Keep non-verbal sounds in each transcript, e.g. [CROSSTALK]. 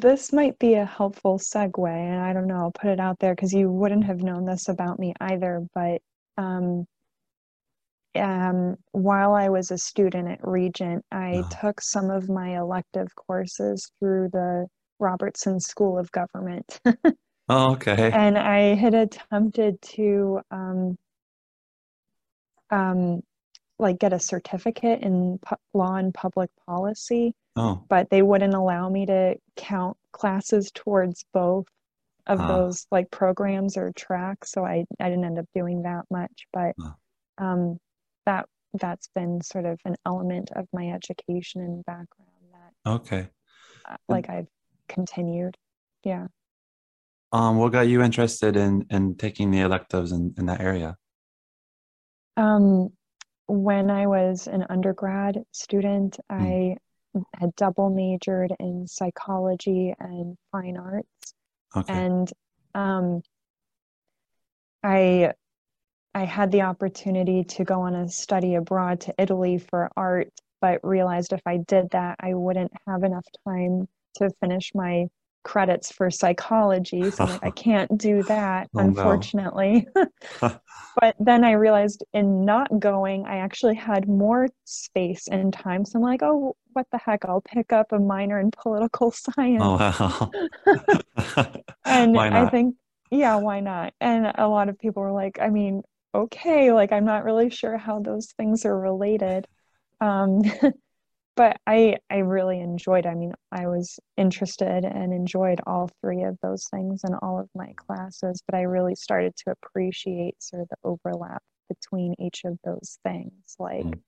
this might be a helpful segue, and I don't know, I'll put it out there because you wouldn't have known this about me either. But um, um, while I was a student at Regent, I Oh, took some of my elective courses through the Robertson School of Government. [LAUGHS] oh, okay. and I had attempted to um, um, like get a certificate in pu- law and public policy, Oh, but they wouldn't allow me to count classes towards both of ah, those like programs or tracks. So I, I didn't end up doing that much, but ah, um, that that's been sort of an element of my education and background that okay. uh, like I've continued. Yeah. Um, what got you interested in in taking the electives in, in that area? Um, when I was an undergrad student, Mm, I had double majored in psychology and fine arts, okay. and um, I I had the opportunity to go on a study abroad to Italy for art, but realized if I did that, I wouldn't have enough time to finish my credits for psychology. So like, I [LAUGHS] can't do that, Oh no. unfortunately. [LAUGHS] But then I realized in not going, I actually had more space and time. So I'm like, oh, what the heck? I'll pick up a minor in political science. [LAUGHS] Oh science. wow. And I think, yeah, why not? And a lot of people were like, I mean, okay, like I'm not really sure how those things are related. Um, but I I really enjoyed. I mean, I was interested and enjoyed all three of those things in all of my classes, but I really started to appreciate sort of the overlap between each of those things, like Mm,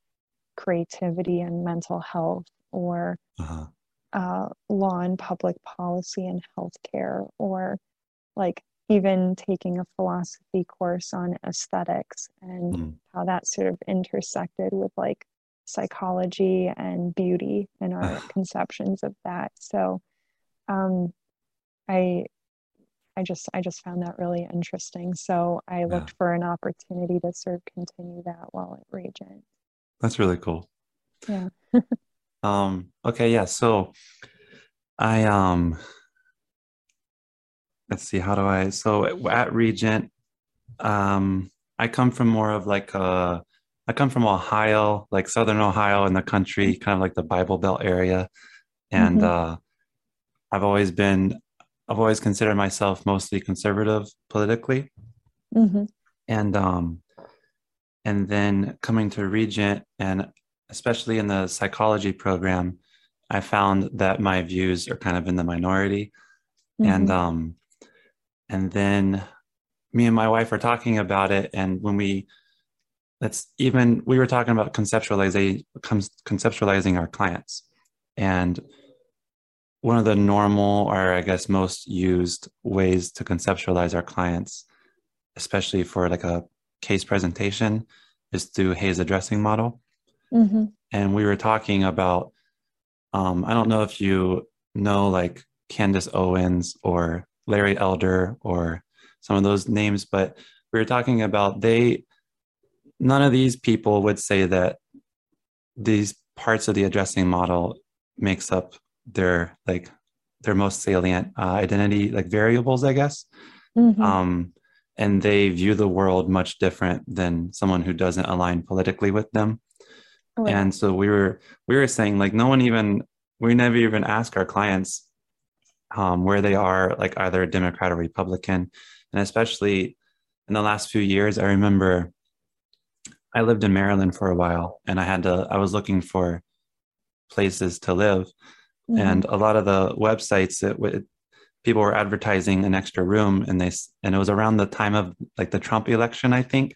creativity and mental health, or uh-huh. uh, law and public policy and healthcare, or like even taking a philosophy course on aesthetics and Mm, how that sort of intersected with like psychology and beauty and our [SIGHS] conceptions of that. So um, I I just I just found that really interesting. So I yeah. looked for an opportunity to sort of continue that while at Regent. That's really cool. Yeah. [LAUGHS] Um, okay, yeah. So I um let's see, how do I so at Regent, um, I come from more of like a I come from Ohio, like Southern Ohio in the country, kind of like the Bible Belt area. And Mm-hmm. uh I've always been I've always considered myself mostly conservative politically. Mm-hmm. And um and then coming to Regent and especially in the psychology program, I found that my views are kind of in the minority. And Mm-hmm. um and then me and my wife are talking about it and when we let's even we were talking about conceptualizing conceptualizing our clients and one of the normal or i guess most used ways to conceptualize our clients especially for like a case presentation is through Hays addressing model Mm-hmm. and we were talking about um, i don't know if you know like candace owens or larry elder or some of those names but we were talking about they none of these people would say that these parts of the addressing model makes up their like their most salient uh, identity like variables i guess Mm-hmm. um, and they view the world much different than someone who doesn't align politically with them Right. and so we were we were saying like no one even we never even ask our clients um, where they are like either a democrat or republican and especially in the last few years i remember i lived in maryland for a while and i had to i was looking for places to live Mm-hmm. and a lot of the websites it, it, people were advertising an extra room and they and it was around the time of like the trump election i think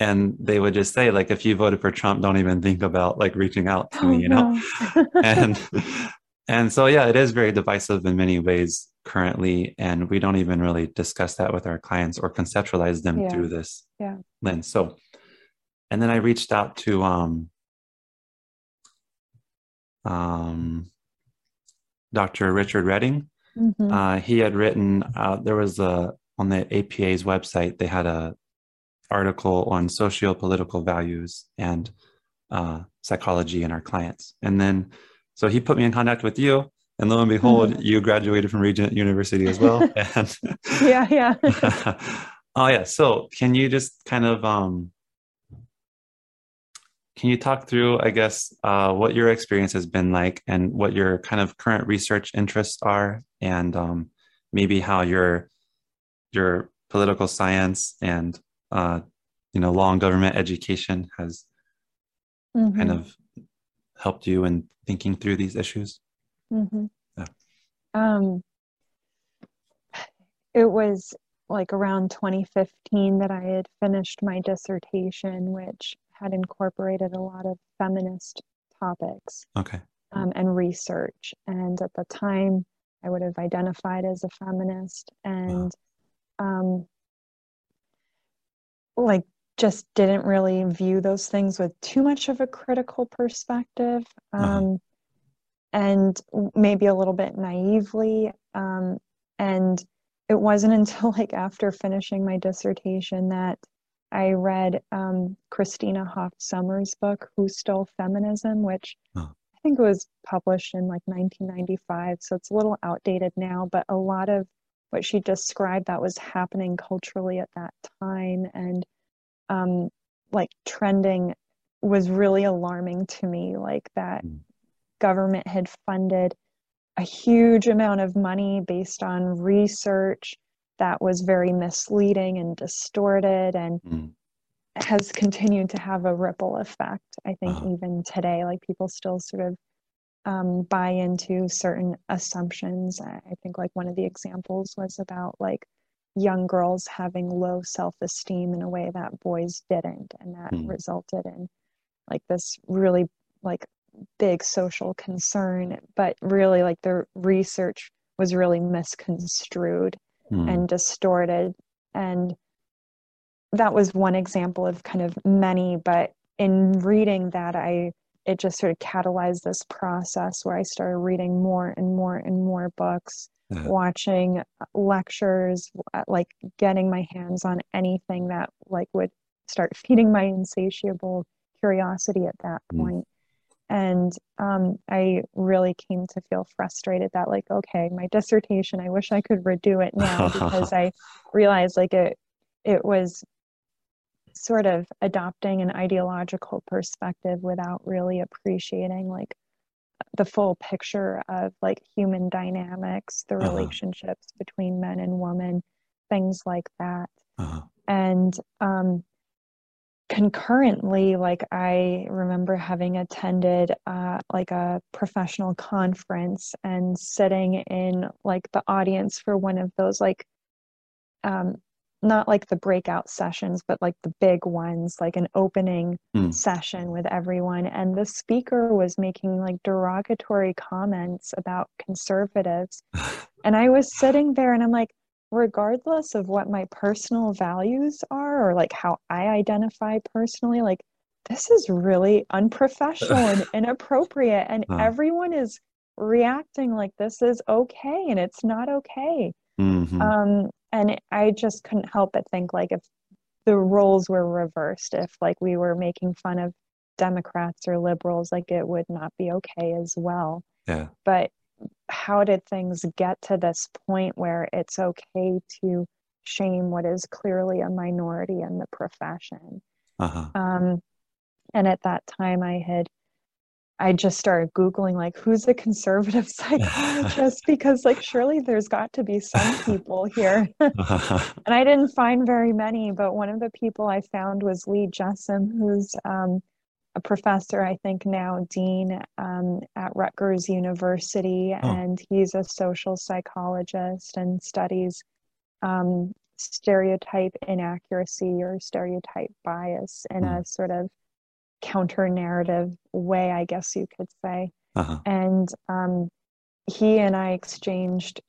and they would just say like if you voted for trump don't even think about like reaching out to me Oh you know no. [LAUGHS] and [LAUGHS] and so yeah it is very divisive in many ways currently and we don't even really discuss that with our clients or conceptualize them Yeah. through this Yeah. lens so and then i reached out to um um dr richard redding Mm-hmm. uh, he had written uh, there was a on the apa's website they had a article on socio-political values and uh, psychology in our clients and then so he put me in contact with you and lo and behold, you graduated from Regent University as well. And [LAUGHS] yeah, yeah. [LAUGHS] oh yeah. So can you just kind of um can you talk through, I guess, uh, what your experience has been like and what your kind of current research interests are, and um, maybe how your your political science and uh, you know long government education has mm-hmm. kind of helped you in thinking through these issues? Mm-hmm. Yeah. Um, it was like around 2015 that I had finished my dissertation, which had incorporated a lot of feminist topics okay. um, and research. And at the time, I would have identified as a feminist and um, like just didn't really view those things with too much of a critical perspective uh-huh. um, uh-huh. and maybe a little bit naively um, and it wasn't [LAUGHS] until like after finishing my dissertation that i read um, christina hoff sommers book who stole feminism which uh-huh. i think was published in like 1995 so it's a little outdated now but a lot of what she described that was happening culturally at that time and um, like trending was really alarming to me like that mm. government had funded a huge amount of money based on research that was very misleading and distorted and mm. has continued to have a ripple effect i think uh-huh. even today like people still sort of um, buy into certain assumptions i think like one of the examples was about like young girls having low self-esteem in a way that boys didn't and that mm. resulted in like this really like big social concern but really like the research was really misconstrued mm. and distorted and that was one example of kind of many but in reading that i it just sort of catalyzed this process where i started reading more and more and more books yeah. watching lectures, uh, like getting my hands on anything that like would start [LAUGHS] feeding my insatiable curiosity at that mm. point. And um, I really came to feel frustrated that like, okay, my dissertation, I wish I could redo it now because [LAUGHS] I realized like it, it was sort of adopting an ideological perspective without really appreciating like the full picture of like human dynamics, the uh-huh. relationships between men and women, things like that. Uh-huh. And um, concurrently, like I remember having attended uh, like a professional conference and sitting in like the audience for one of those like um, not like the breakout sessions, but like the big ones, like an opening mm. session with everyone. And the speaker was making like derogatory comments about conservatives. [LAUGHS] and I was sitting there and I'm like, regardless of what my personal values are or like how I identify personally, like this is really unprofessional and [LAUGHS] inappropriate. And huh. everyone is reacting like this is okay and it's not okay. Mm-hmm. Um, and i just couldn't help but think like if the roles were reversed if like we were making fun of democrats or liberals like it would not be okay as well yeah but how did things get to this point where it's okay to shame what is clearly a minority in the profession uh-huh. um, and at that time i had I just started Googling, like, who's a conservative [LAUGHS] psychologist? [LAUGHS] because, like, surely there's got to be some people here. [LAUGHS] and I didn't find very many, but one of the people I found was Lee Jussim, who's um, a professor, I think now dean um, at Rutgers University. Oh. And he's a social psychologist and studies um, stereotype inaccuracy or stereotype bias in mm. a sort of counter narrative way, I guess you could say. Uh-huh. And um, he and I exchanged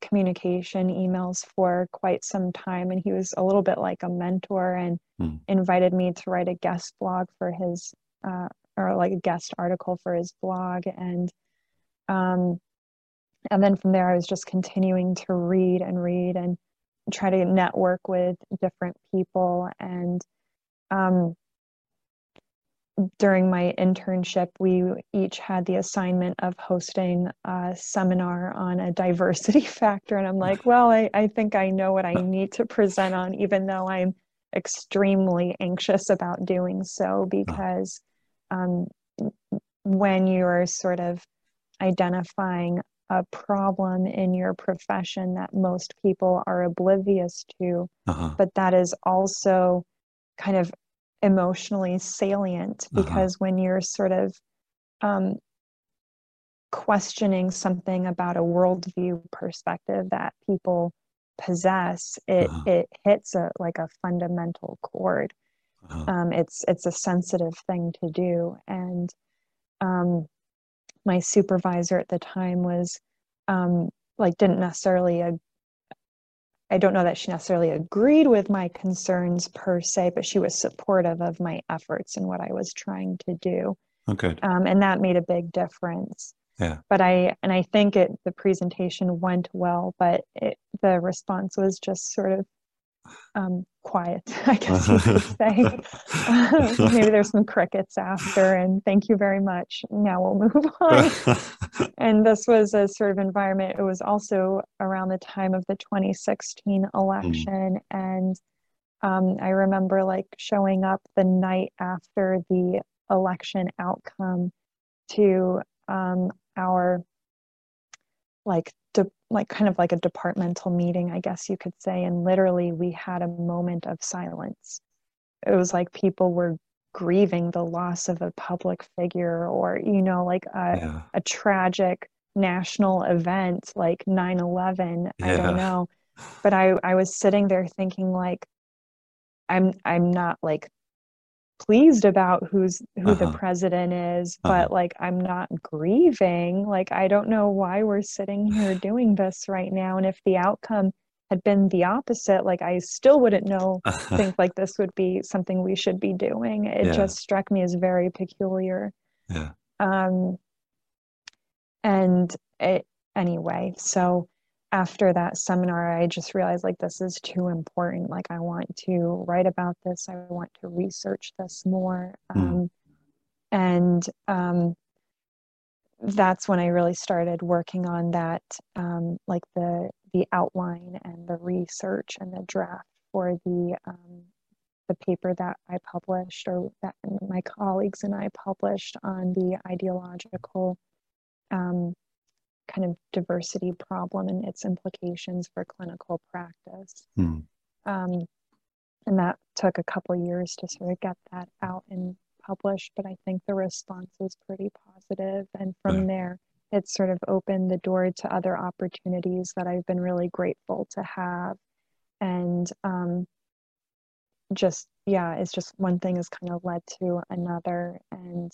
communication emails for quite some time, and he was a little bit like a mentor and mm. invited me to write a guest blog for his, uh, or like a guest article for his blog. And um, and then from there, I was just continuing to read and read and try to network with different people and um, during my internship, we each had the assignment of hosting a seminar on a diversity [LAUGHS] factor. And I'm like, well, I, I think I know what I need to present on, even though I'm extremely anxious about doing so, because um, when you're sort of identifying a problem in your profession that most people are oblivious to, uh-huh. but that is also kind of emotionally salient uh-huh. because uh-huh. when you're sort of um, questioning something about a worldview perspective that people possess, it uh-huh. it hits a like a fundamental chord. Uh-huh. Um, it's it's a sensitive thing to do, and um, my supervisor at the time was um, like didn't necessarily ag- I don't know that she necessarily agreed with my concerns per se, but she was supportive of my efforts and what I was trying to do. Okay. Um, and that made a big difference. Yeah. But I and I think it the presentation went well, but it, the response was just sort of um, quiet, [LAUGHS] I guess you could [LAUGHS] say. maybe there's some crickets after, and thank you very much. Now we'll move [LAUGHS] on. and this was a sort of environment. It was also around the time of the 2016 election, mm. and um, I remember like showing up the night after the election outcome to um, our like de- like kind of like a departmental meeting, I guess you could say. And literally, we had a moment of silence. It was like people were grieving the loss of a public figure or, you know, like a, yeah. a tragic national event like 9 11. Yeah. I don't know. But I, I was sitting there thinking, like, I'm I'm not like pleased about who's who uh-huh. the president is uh-huh. but like i'm not grieving like i don't know why we're sitting [SIGHS] here doing this right now and if the outcome had been the opposite like i still wouldn't know [LAUGHS] think like this would be something we should be doing it yeah. just struck me as very peculiar yeah um and it anyway so after that seminar, I just realized like this is too important. Like I want to write about this. I want to research this more. Mm. Um, and um, that's when I really started working on that, um, like the the outline and the research and the draft for the um, the paper that I published or that my colleagues and I published on the ideological um, kind of diversity problem and its implications for clinical practice. Mm. Um, and that took a couple years to sort of get that out and published, but I think the response was pretty positive. And from there, it sort of opened the door to other opportunities that I've been really grateful to have. And um, just, yeah, it's just one thing has kind of led to another. And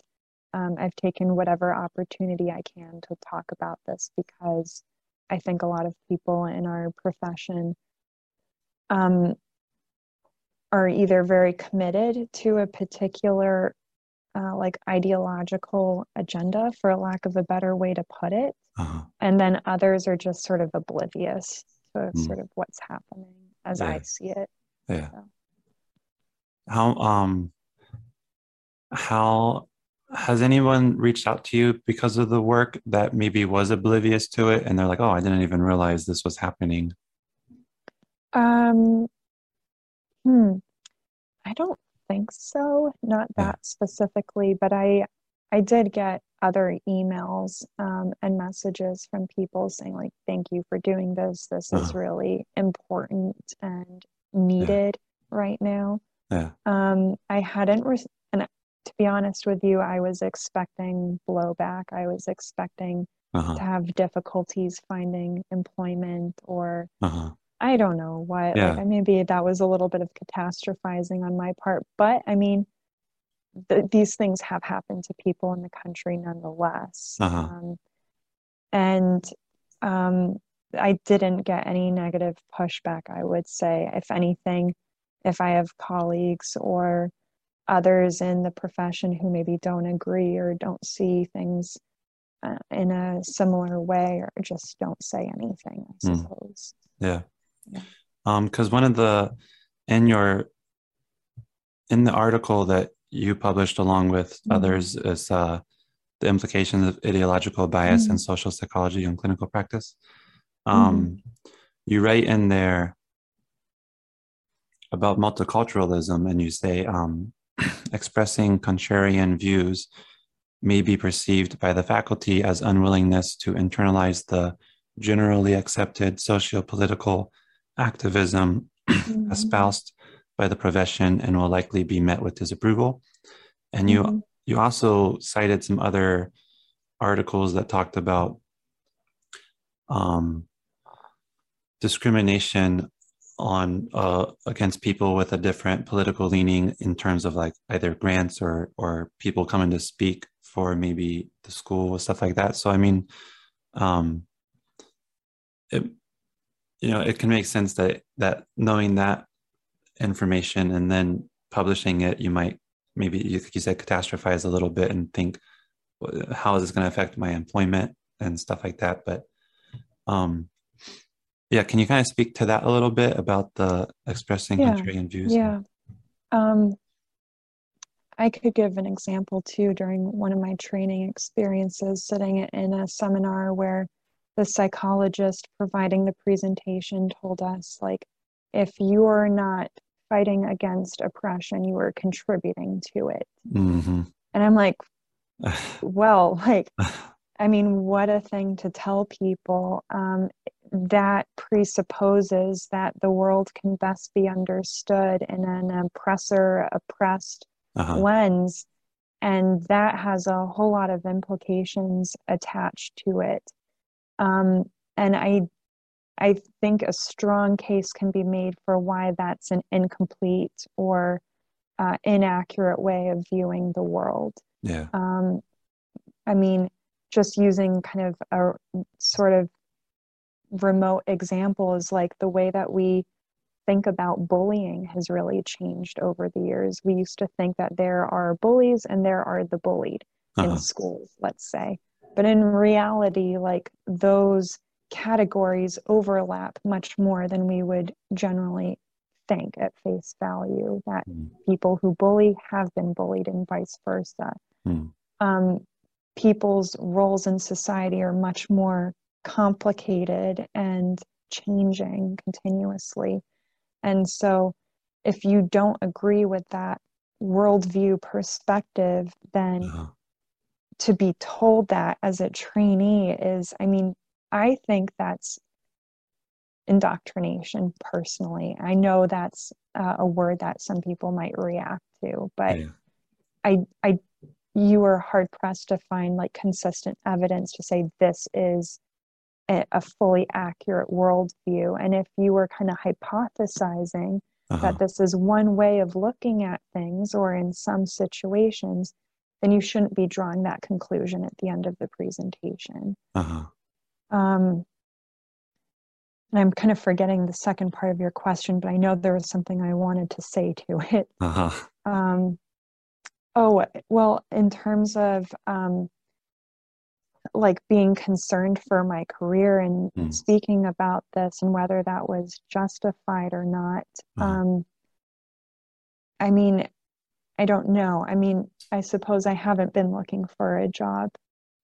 um, I've taken whatever opportunity I can to talk about this because I think a lot of people in our profession um, are either very committed to a particular uh, like ideological agenda, for lack of a better way to put it, uh-huh. and then others are just sort of oblivious to mm. sort of what's happening as yeah. I see it. Yeah. So. How um how has anyone reached out to you because of the work that maybe was oblivious to it? And they're like oh i didn't even realize this was happening. Um hmm. I don't think so. Not that yeah. specifically but i i did get other emails um, and messages from people saying like thank you for doing this. This uh-huh. is really important and needed yeah. right now. Yeah. Um i hadn't re- to be honest with you, I was expecting blowback. I was expecting uh-huh. to have difficulties finding employment or uh-huh. I don't know why. Yeah. Like, maybe that was a little bit of catastrophizing on my part. But I mean, th- these things have happened to people in the country nonetheless. Uh-huh. Um, and um, I didn't get any negative pushback, I would say. If anything, if I have colleagues or others in the profession who maybe don't agree or don't see things uh, in a similar way or just don't say anything i hmm. suppose mm. yeah yeah um because one of the in your in the article that you published along with mm-hmm. others is uh, the implications of ideological bias mm-hmm. in social psychology and clinical practice. Um, mm-hmm. You write in there about multiculturalism, and you say um, expressing contrarian views may be perceived by the faculty as unwillingness to internalize the generally accepted socio-political activism mm-hmm. espoused by the profession and will likely be met with disapproval. And you mm-hmm. you also cited some other articles that talked about um, discrimination on uh, against people with a different political leaning in terms of like either grants or or people coming to speak for maybe the school stuff like that. So i mean um it you know it can make sense that that knowing that information and then publishing it you might maybe you, you said catastrophize a little bit and think how is this going to affect my employment? and stuff like that. But um yeah can you kind of speak to that a little bit about the expressing yeah. contrarian views yeah um I could give an example too during one of my training experiences, sitting in a seminar where the psychologist providing the presentation told us, like, if you are not fighting against oppression, you are contributing to it. Mm-hmm. And I'm like, [LAUGHS] well, like, [LAUGHS] I mean, what a thing to tell people. Um, that presupposes that the world can best be understood in an oppressor oppressed uh-huh. lens. And that has a whole lot of implications attached to it. Um, and i i think a strong case can be made for why that's an incomplete or uh, inaccurate way of viewing the world. Yeah. Um, i mean just using kind of a sort of remote example is like the way that we think about bullying has really changed over the years. We used to think that there are bullies and there are the bullied uh-huh. in schools, let's say. But in reality, like those categories overlap much more than we would generally think at face value that mm. people who bully have been bullied and vice versa. Mm. Um, people's roles in society are much more complicated and changing continuously. And so, if you don't agree with that worldview perspective, then uh-huh. to be told that as a trainee is, I mean, I think that's indoctrination personally. I know that's uh, a word that some people might react to, but yeah. I, I, you are hard pressed to find like consistent evidence to say this is a fully accurate worldview. And if you were kind of hypothesizing uh-huh. that this is one way of looking at things, or in some situations, then you shouldn't be drawing that conclusion at the end of the presentation. Uh-huh. Um, and I'm kind of forgetting the second part of your question, but I know there was something I wanted to say to it. Uh-huh. Um, oh, well, in terms of um, like being concerned for my career and mm. speaking about this and whether that was justified or not. Mm. Um, I mean, I don't know. I mean, I suppose I haven't been looking for a job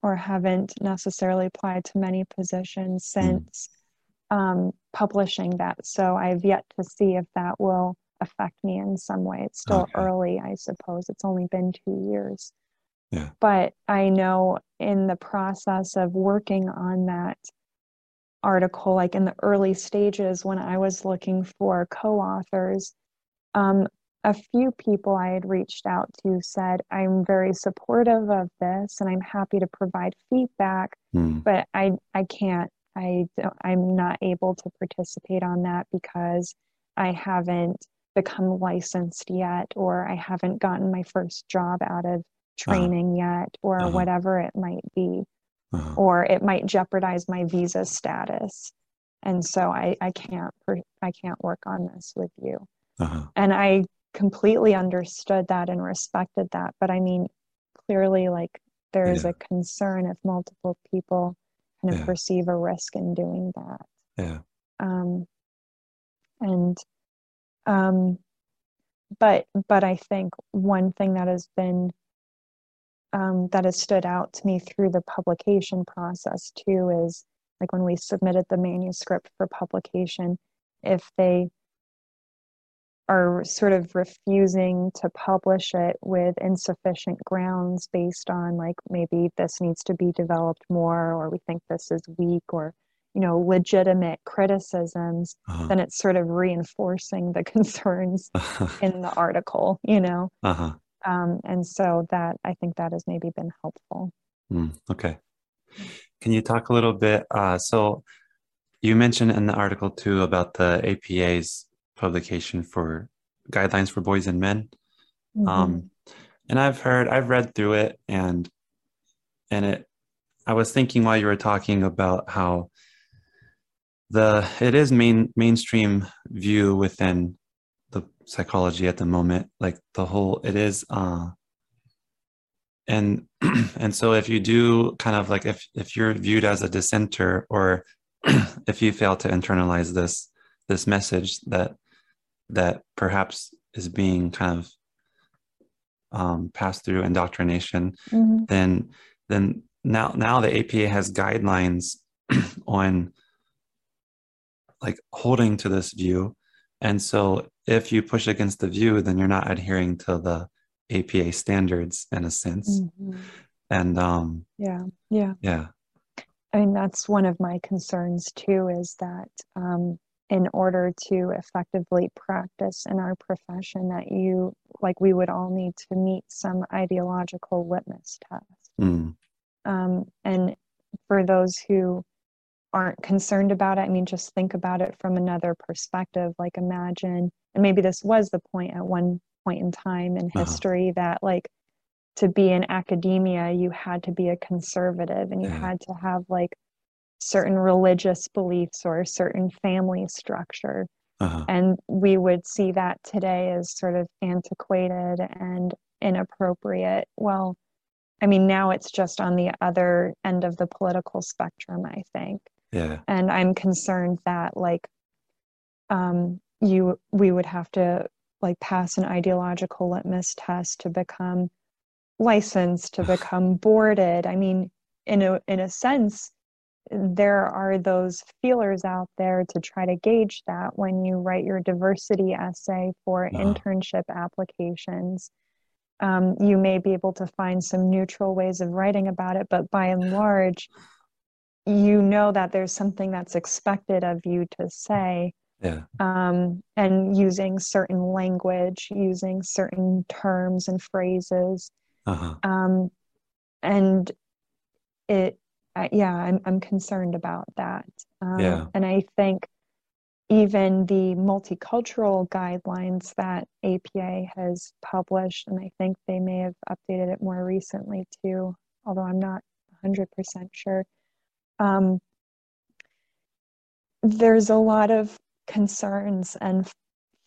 or haven't necessarily applied to many positions hmm. since mm. um, publishing that. So I've yet to see if that will affect me in some way. It's still okay. early, I suppose. It's only been two years. Yeah. But I know in the process of working on that article, like in the early stages when I was looking for co authors, um, a few people I had reached out to said, I'm very supportive of this and I'm happy to provide feedback, mm. but I, I can't, I I'm not able to participate on that because I haven't become licensed yet or I haven't gotten my first job out of. Training uh-huh. yet or uh-huh. whatever it might be uh-huh. or it might jeopardize my visa status and so i i can't i can't work on this with you uh-huh. and i completely understood that and respected that but i mean clearly like there is yeah. a concern if multiple people kind of yeah. perceive a risk in doing that yeah um and um but but I think one thing that has been um, that has stood out to me through the publication process too is like when we submitted the manuscript for publication, if they are sort of refusing to publish it with insufficient grounds based on like maybe this needs to be developed more or we think this is weak or you know legitimate criticisms uh-huh. then it's sort of reinforcing the [LAUGHS] concerns [LAUGHS] in the article you know uh-huh. Um, and so that i think that has maybe been helpful mm, okay can you talk a little bit uh, so you mentioned in the article too about the apa's publication for guidelines for boys and men. Mm-hmm. Um, and I've heard, I've read through it, and and it. I was thinking while you were talking about how the it is main mainstream view within psychology at the moment, like the whole it is. uh and [CLEARS THROAT] and so if you do kind of like if if you're viewed as a dissenter or [CLEARS THROAT] if you fail to internalize this this message that that perhaps is being kind of um, passed through indoctrination, mm-hmm. then then now now the APA has guidelines [CLEARS THROAT] on like holding to this view, and so if you push against the view, then you're not adhering to the APA standards in a sense, mm-hmm. and um, yeah, yeah, yeah. I mean that's one of my concerns too. Is that um, in order to effectively practice in our profession that you like we would all need to meet some ideological litmus test mm. um, and for those who aren't concerned about it i mean just think about it from another perspective like imagine and maybe this was the point at one point in time in uh-huh. history that like to be in academia you had to be a conservative and you yeah. had to have like certain religious beliefs or a certain family structure. Uh-huh. And we would see that today as sort of antiquated and inappropriate. Well, I mean, now it's just on the other end of the political spectrum, I think. Yeah. And I'm concerned that, like, um, you, we would have to like pass an ideological litmus test to become licensed, to [SIGHS] become boarded. I mean, in a in a sense, there are those feelers out there to try to gauge that when you write your diversity essay for uh-huh. internship applications. Um, you may be able to find some neutral ways of writing about it, but by and large, you know that there's something that's expected of you to say. Yeah. Um, and using certain language, using certain terms and phrases. Uh-huh. Um, and it uh, yeah, I'm I'm concerned about that. Um, yeah. And I think even the multicultural guidelines that APA has published, and I think they may have updated it more recently too, although I'm not 100% sure. Um, there's a lot of concerns and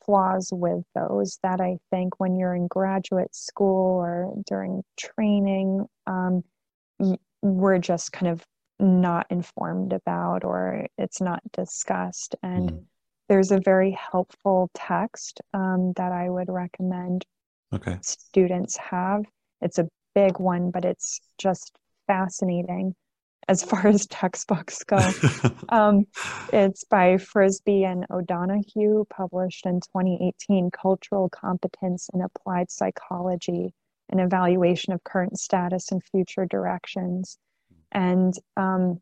flaws with those that I think when you're in graduate school or during training, um, we're just kind of not informed about or it's not discussed. And mm. there's a very helpful text um, that I would recommend okay. students have. It's a big one, but it's just fascinating as far [LAUGHS] as textbooks go. [LAUGHS] um, it's by Frisby and O'Donohue, published in 2018 Cultural Competence in Applied Psychology an evaluation of current status and future directions. And um,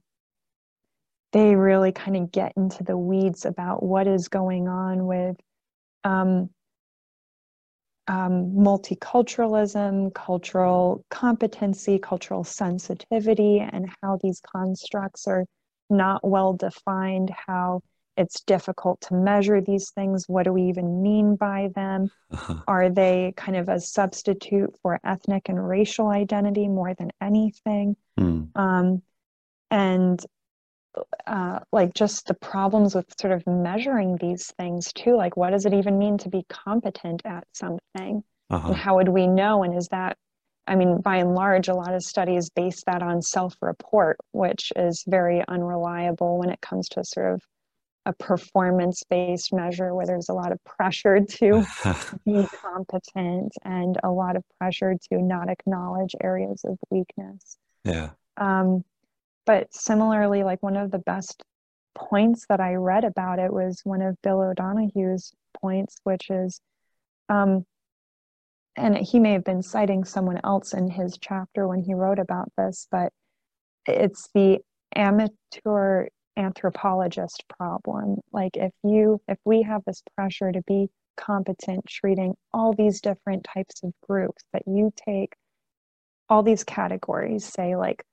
they really kind of get into the weeds about what is going on with um, um, multiculturalism, cultural competency, cultural sensitivity, and how these constructs are not well defined, how it's difficult to measure these things. What do we even mean by them? Uh-huh. Are they kind of a substitute for ethnic and racial identity more than anything? Mm. Um, and uh, like just the problems with sort of measuring these things too. Like, what does it even mean to be competent at something? Uh-huh. And how would we know? And is that I mean, by and large, a lot of studies base that on self report, which is very unreliable when it comes to sort of a performance based measure where there's a lot of pressure [LAUGHS] to [LAUGHS] be competent and a lot of pressure to not acknowledge areas of weakness. Yeah. Um, but similarly, like one of the best points that I read about it was one of Bill O'Donohue's points, which is, um, and he may have been citing someone else in his chapter when he wrote about this, but it's the amateur anthropologist problem. Like if you if we have this pressure to be competent treating all these different types of groups that you take all these categories say like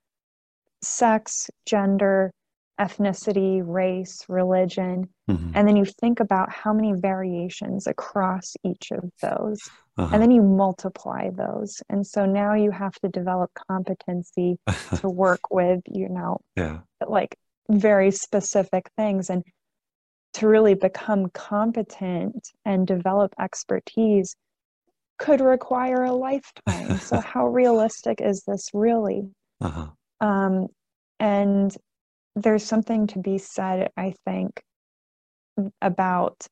sex gender ethnicity race religion. Mm-hmm. and then you think about how many variations across each of those. Uh-huh. and then you multiply those. And so now you have to develop competency [LAUGHS] to work with you know yeah. like very specific things. And to really become competent and develop expertise could require a lifetime. So [LAUGHS] how realistic is this really? Uh-huh. Um, and there's something to be said i think about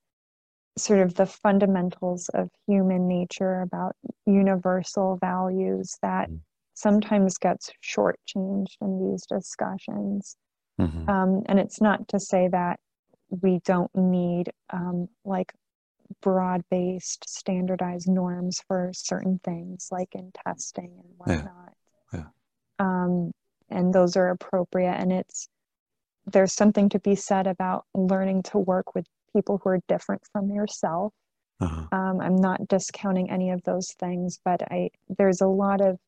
sort of the fundamentals of human nature about universal values that mm. sometimes gets shortchanged in these discussions Mm-hmm. Um, and it's not to say that we don't need um, like broad based standardized norms for certain things like in testing and whatnot. Yeah. yeah. Um, and those are appropriate. And it's, there's something to be said about learning to work with people who are different from yourself. Uh-huh. Um, I'm not discounting any of those things, but I there's a lot of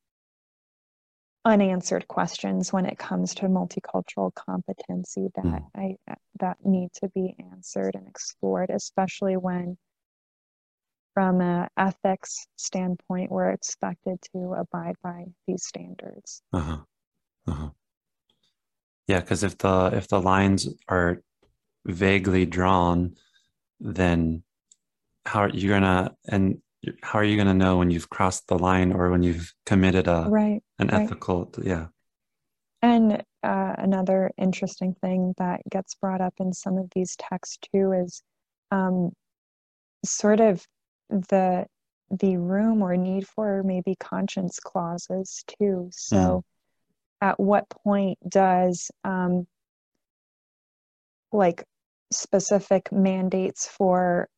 unanswered questions when it comes to multicultural competency that mm. I that need to be answered and explored, especially when from an ethics standpoint we're expected to abide by these standards. Uh-huh. Uh-huh. Yeah, because if the if the lines are vaguely drawn, then how are you gonna and how are you going to know when you've crossed the line or when you've committed a right an right. ethical yeah and uh, another interesting thing that gets brought up in some of these texts too is um, sort of the the room or need for maybe conscience clauses too so mm. At what point does um, like specific mandates for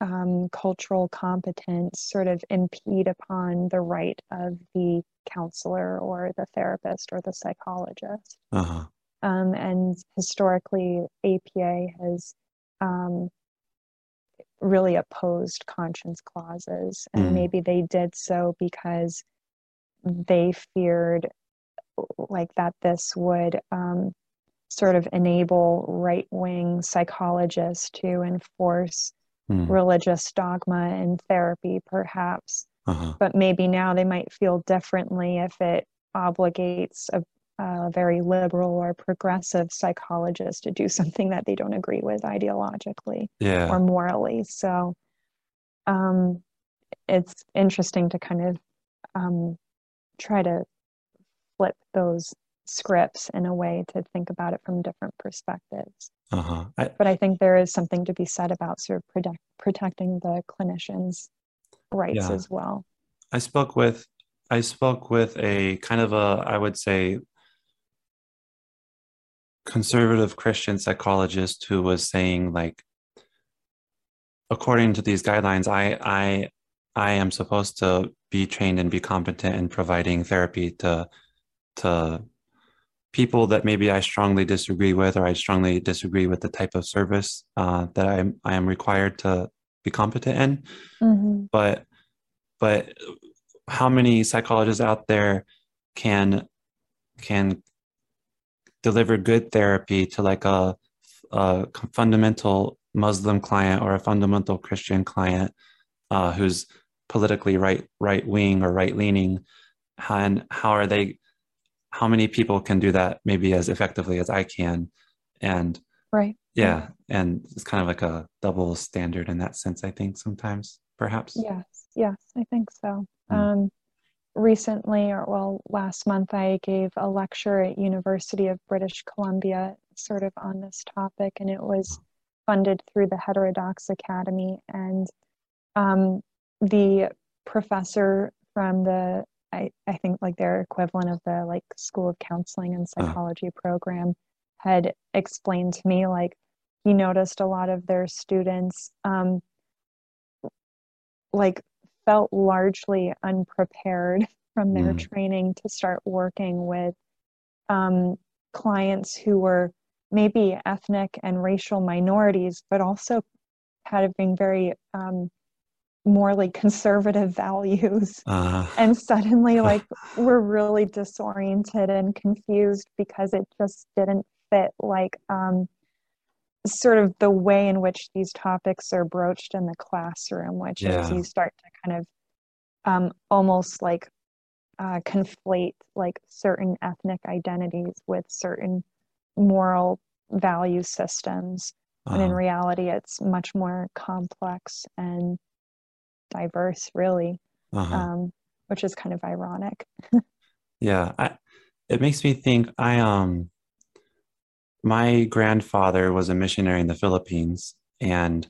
um, cultural competence sort of impede upon the right of the counselor or the therapist or the psychologist. Uh-huh. Um, and historically, APA has um, really opposed conscience clauses, and mm. maybe they did so because they feared like that this would um, sort of enable right wing psychologists to enforce mm. religious dogma in therapy, perhaps. Uh-huh. But maybe now they might feel differently if it obligates a, a, very liberal or progressive psychologist to do something that they don't agree with ideologically yeah. or morally. So um, it's interesting to kind of um, try to flip those scripts in a way to think about it from different perspectives. Uh-huh. I, but I think there is something to be said about sort of protect, protecting the clinicians' rights yeah. as well. I spoke with I spoke with a kind of a I would say conservative Christian psychologist who was saying like according to these guidelines I I I am supposed to be trained and be competent in providing therapy to to people that maybe I strongly disagree with, or I strongly disagree with the type of service uh, that I am I am required to be competent in. Mm-hmm. But but how many psychologists out there can can deliver good therapy to like a, a fundamental Muslim client or a fundamental Christian client uh, who's politically right right wing or right leaning, and how are they how many people can do that maybe as effectively as I can? And right. Yeah. And it's kind of like a double standard in that sense, I think sometimes, perhaps. Yes. Yes, I think so. Mm. Um, recently, or well, last month, I gave a lecture at University of British Columbia sort of on this topic, and it was funded through the Heterodox Academy, and um, the professor from the I, I think like their equivalent of the like School of Counseling and Uh-huh. Psychology program had explained to me like he noticed a lot of their students um, like felt largely unprepared from their Mm. training to start working with um, clients who were maybe ethnic and racial minorities, but also having very um, morally conservative values. [LAUGHS] Uh, And suddenly, [LAUGHS] like, we're really disoriented and confused because it just didn't fit, like, um, sort of the way in which these topics are broached in the classroom, which is you start to kind of um, almost like uh, conflate like certain ethnic identities with certain moral value systems. When in uh, reality it's much more complex and diverse really uh-huh. um, which is kind of ironic Yeah, I, it makes me think I um my grandfather was a missionary in the Philippines and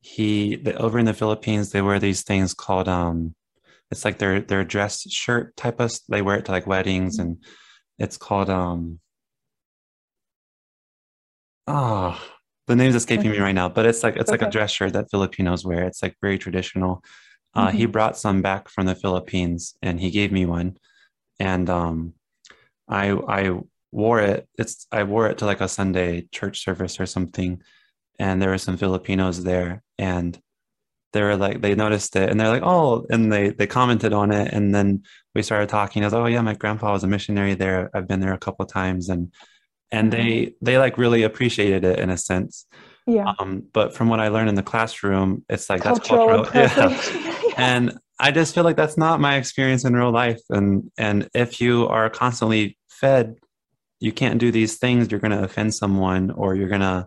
he the, over in the Philippines they wear these things called um it's like their their dress shirt type of they wear it to like weddings and it's called um ah the name's escaping me right now but it's like it's like a dress shirt that Filipinos wear it's like very traditional uh he brought some back from the Philippines and he gave me one and um I I wore it. It's I wore it to like a Sunday church service or something, and there were some Filipinos there, and they were like they noticed it, and they're like, oh, and they they commented on it, and then we started talking. I was, oh yeah, my grandpa was a missionary there. I've been there a couple of times, and and they they like really appreciated it in a sense. yeah. Um, but from what I learned in the classroom, it's like that's cultural cultural, [LAUGHS] [LAUGHS] yeah. and i just feel like that's not my experience in real life. And and if you are constantly fed you can't do these things you're going to offend someone or you're going to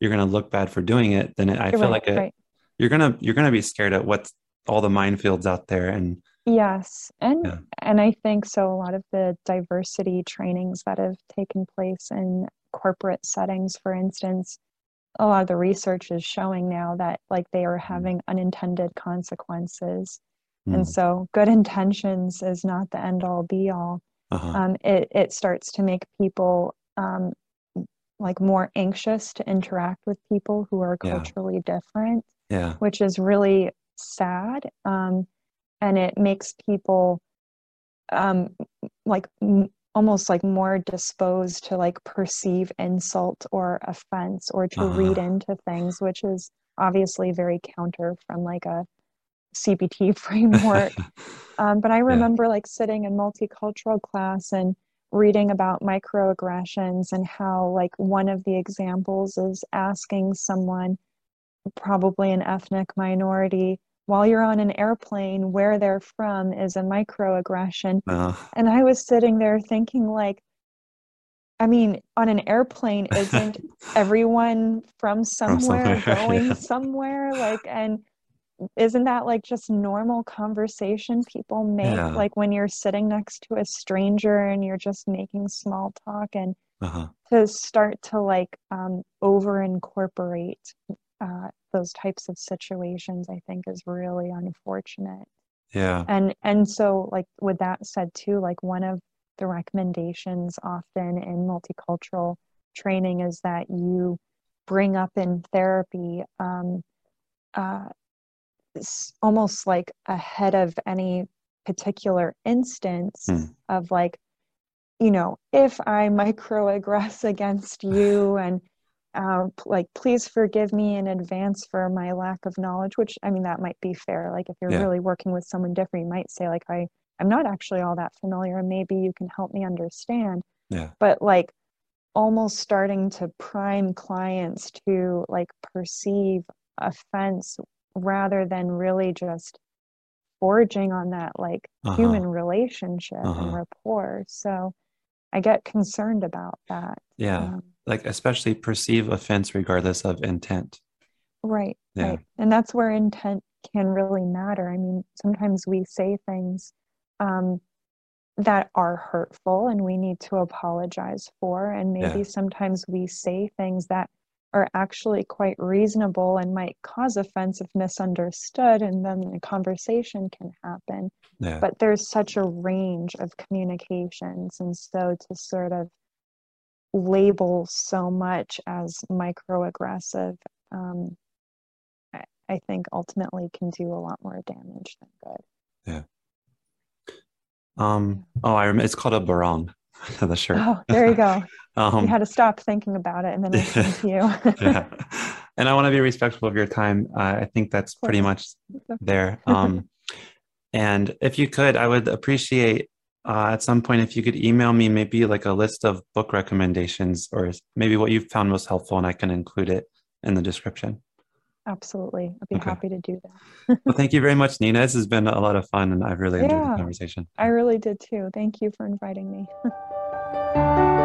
you're going to look bad for doing it then i feel right like it right. you're going to you're going to be scared at what's all the minefields out there and Yes, and Yeah. and I think so a lot of the diversity trainings that have taken place in corporate settings, for instance, a lot of the research is showing now that like they are having unintended consequences. And mm, so good intentions is not the end all be all. uh-huh, Um, it it starts to make people um, like more anxious to interact with people who are Yeah. culturally different yeah which is really sad. Um, and it makes people um, like m- almost like more disposed to like perceive insult or offense or to read uh-huh, into things, which is obviously very counter from like a CBT [LAUGHS] framework. [LAUGHS] Um, but I yeah remember like sitting in multicultural class and reading about microaggressions and how like one of the examples is asking someone probably an ethnic minority while you're on an airplane where they're from is a microaggression. Uh, and i was sitting there thinking like i mean on an airplane [LAUGHS] isn't everyone from from somewhere somewhere [LAUGHS] going yeah. somewhere? Like and isn't that like just normal conversation people make? Yeah. Like when you're sitting next to a stranger and you're just making small talk and uh-huh. to start to like um, over incorporate uh, those types of situations i think is really unfortunate yeah and and so like with that said too like one of the recommendations often in multicultural training is that you bring up in therapy um, uh, almost like ahead of any particular instance Hmm. of like you know if i microaggress [LAUGHS] against you and uh, like please forgive me in advance for my lack of knowledge which i mean that might be fair. Like if you're yeah. really working with someone different you might say like i i'm not actually all that familiar and maybe you can help me understand. Yeah. But like almost starting to prime clients to like perceive offense rather than really just forging on that like uh-huh. human relationship and uh-huh. rapport. So i get concerned about that yeah. um, like especially perceive offense regardless of intent. Right yeah. right. And that's where intent can really matter. I mean sometimes we say things um, that are hurtful and we need to apologize for. And yeah. maybe sometimes we say things that are actually quite reasonable and might cause offense if misunderstood, and then a conversation can happen. Yeah. But there's such a range of communications, and so to sort of label so much as microaggressive, um, I, I think ultimately can do a lot more damage than good. Yeah. Um, oh, I remember it's called a barong, [LAUGHS] the shirt. Oh, there you go. [LAUGHS] Um, you had to stop thinking about it and then listen [LAUGHS] to you. yeah. And I want to be respectful of your time. Uh, I think that's pretty much there. Um, and if you could, I would appreciate uh, at some point if you could email me maybe like a list of book recommendations or maybe what you found most helpful, and I can include it in the description. Absolutely. I'd be Okay. happy to do that. Well, thank you very much, Nina. This has been a lot of fun, and I've really enjoyed the conversation. I really did too. Thank you for inviting me. [LAUGHS]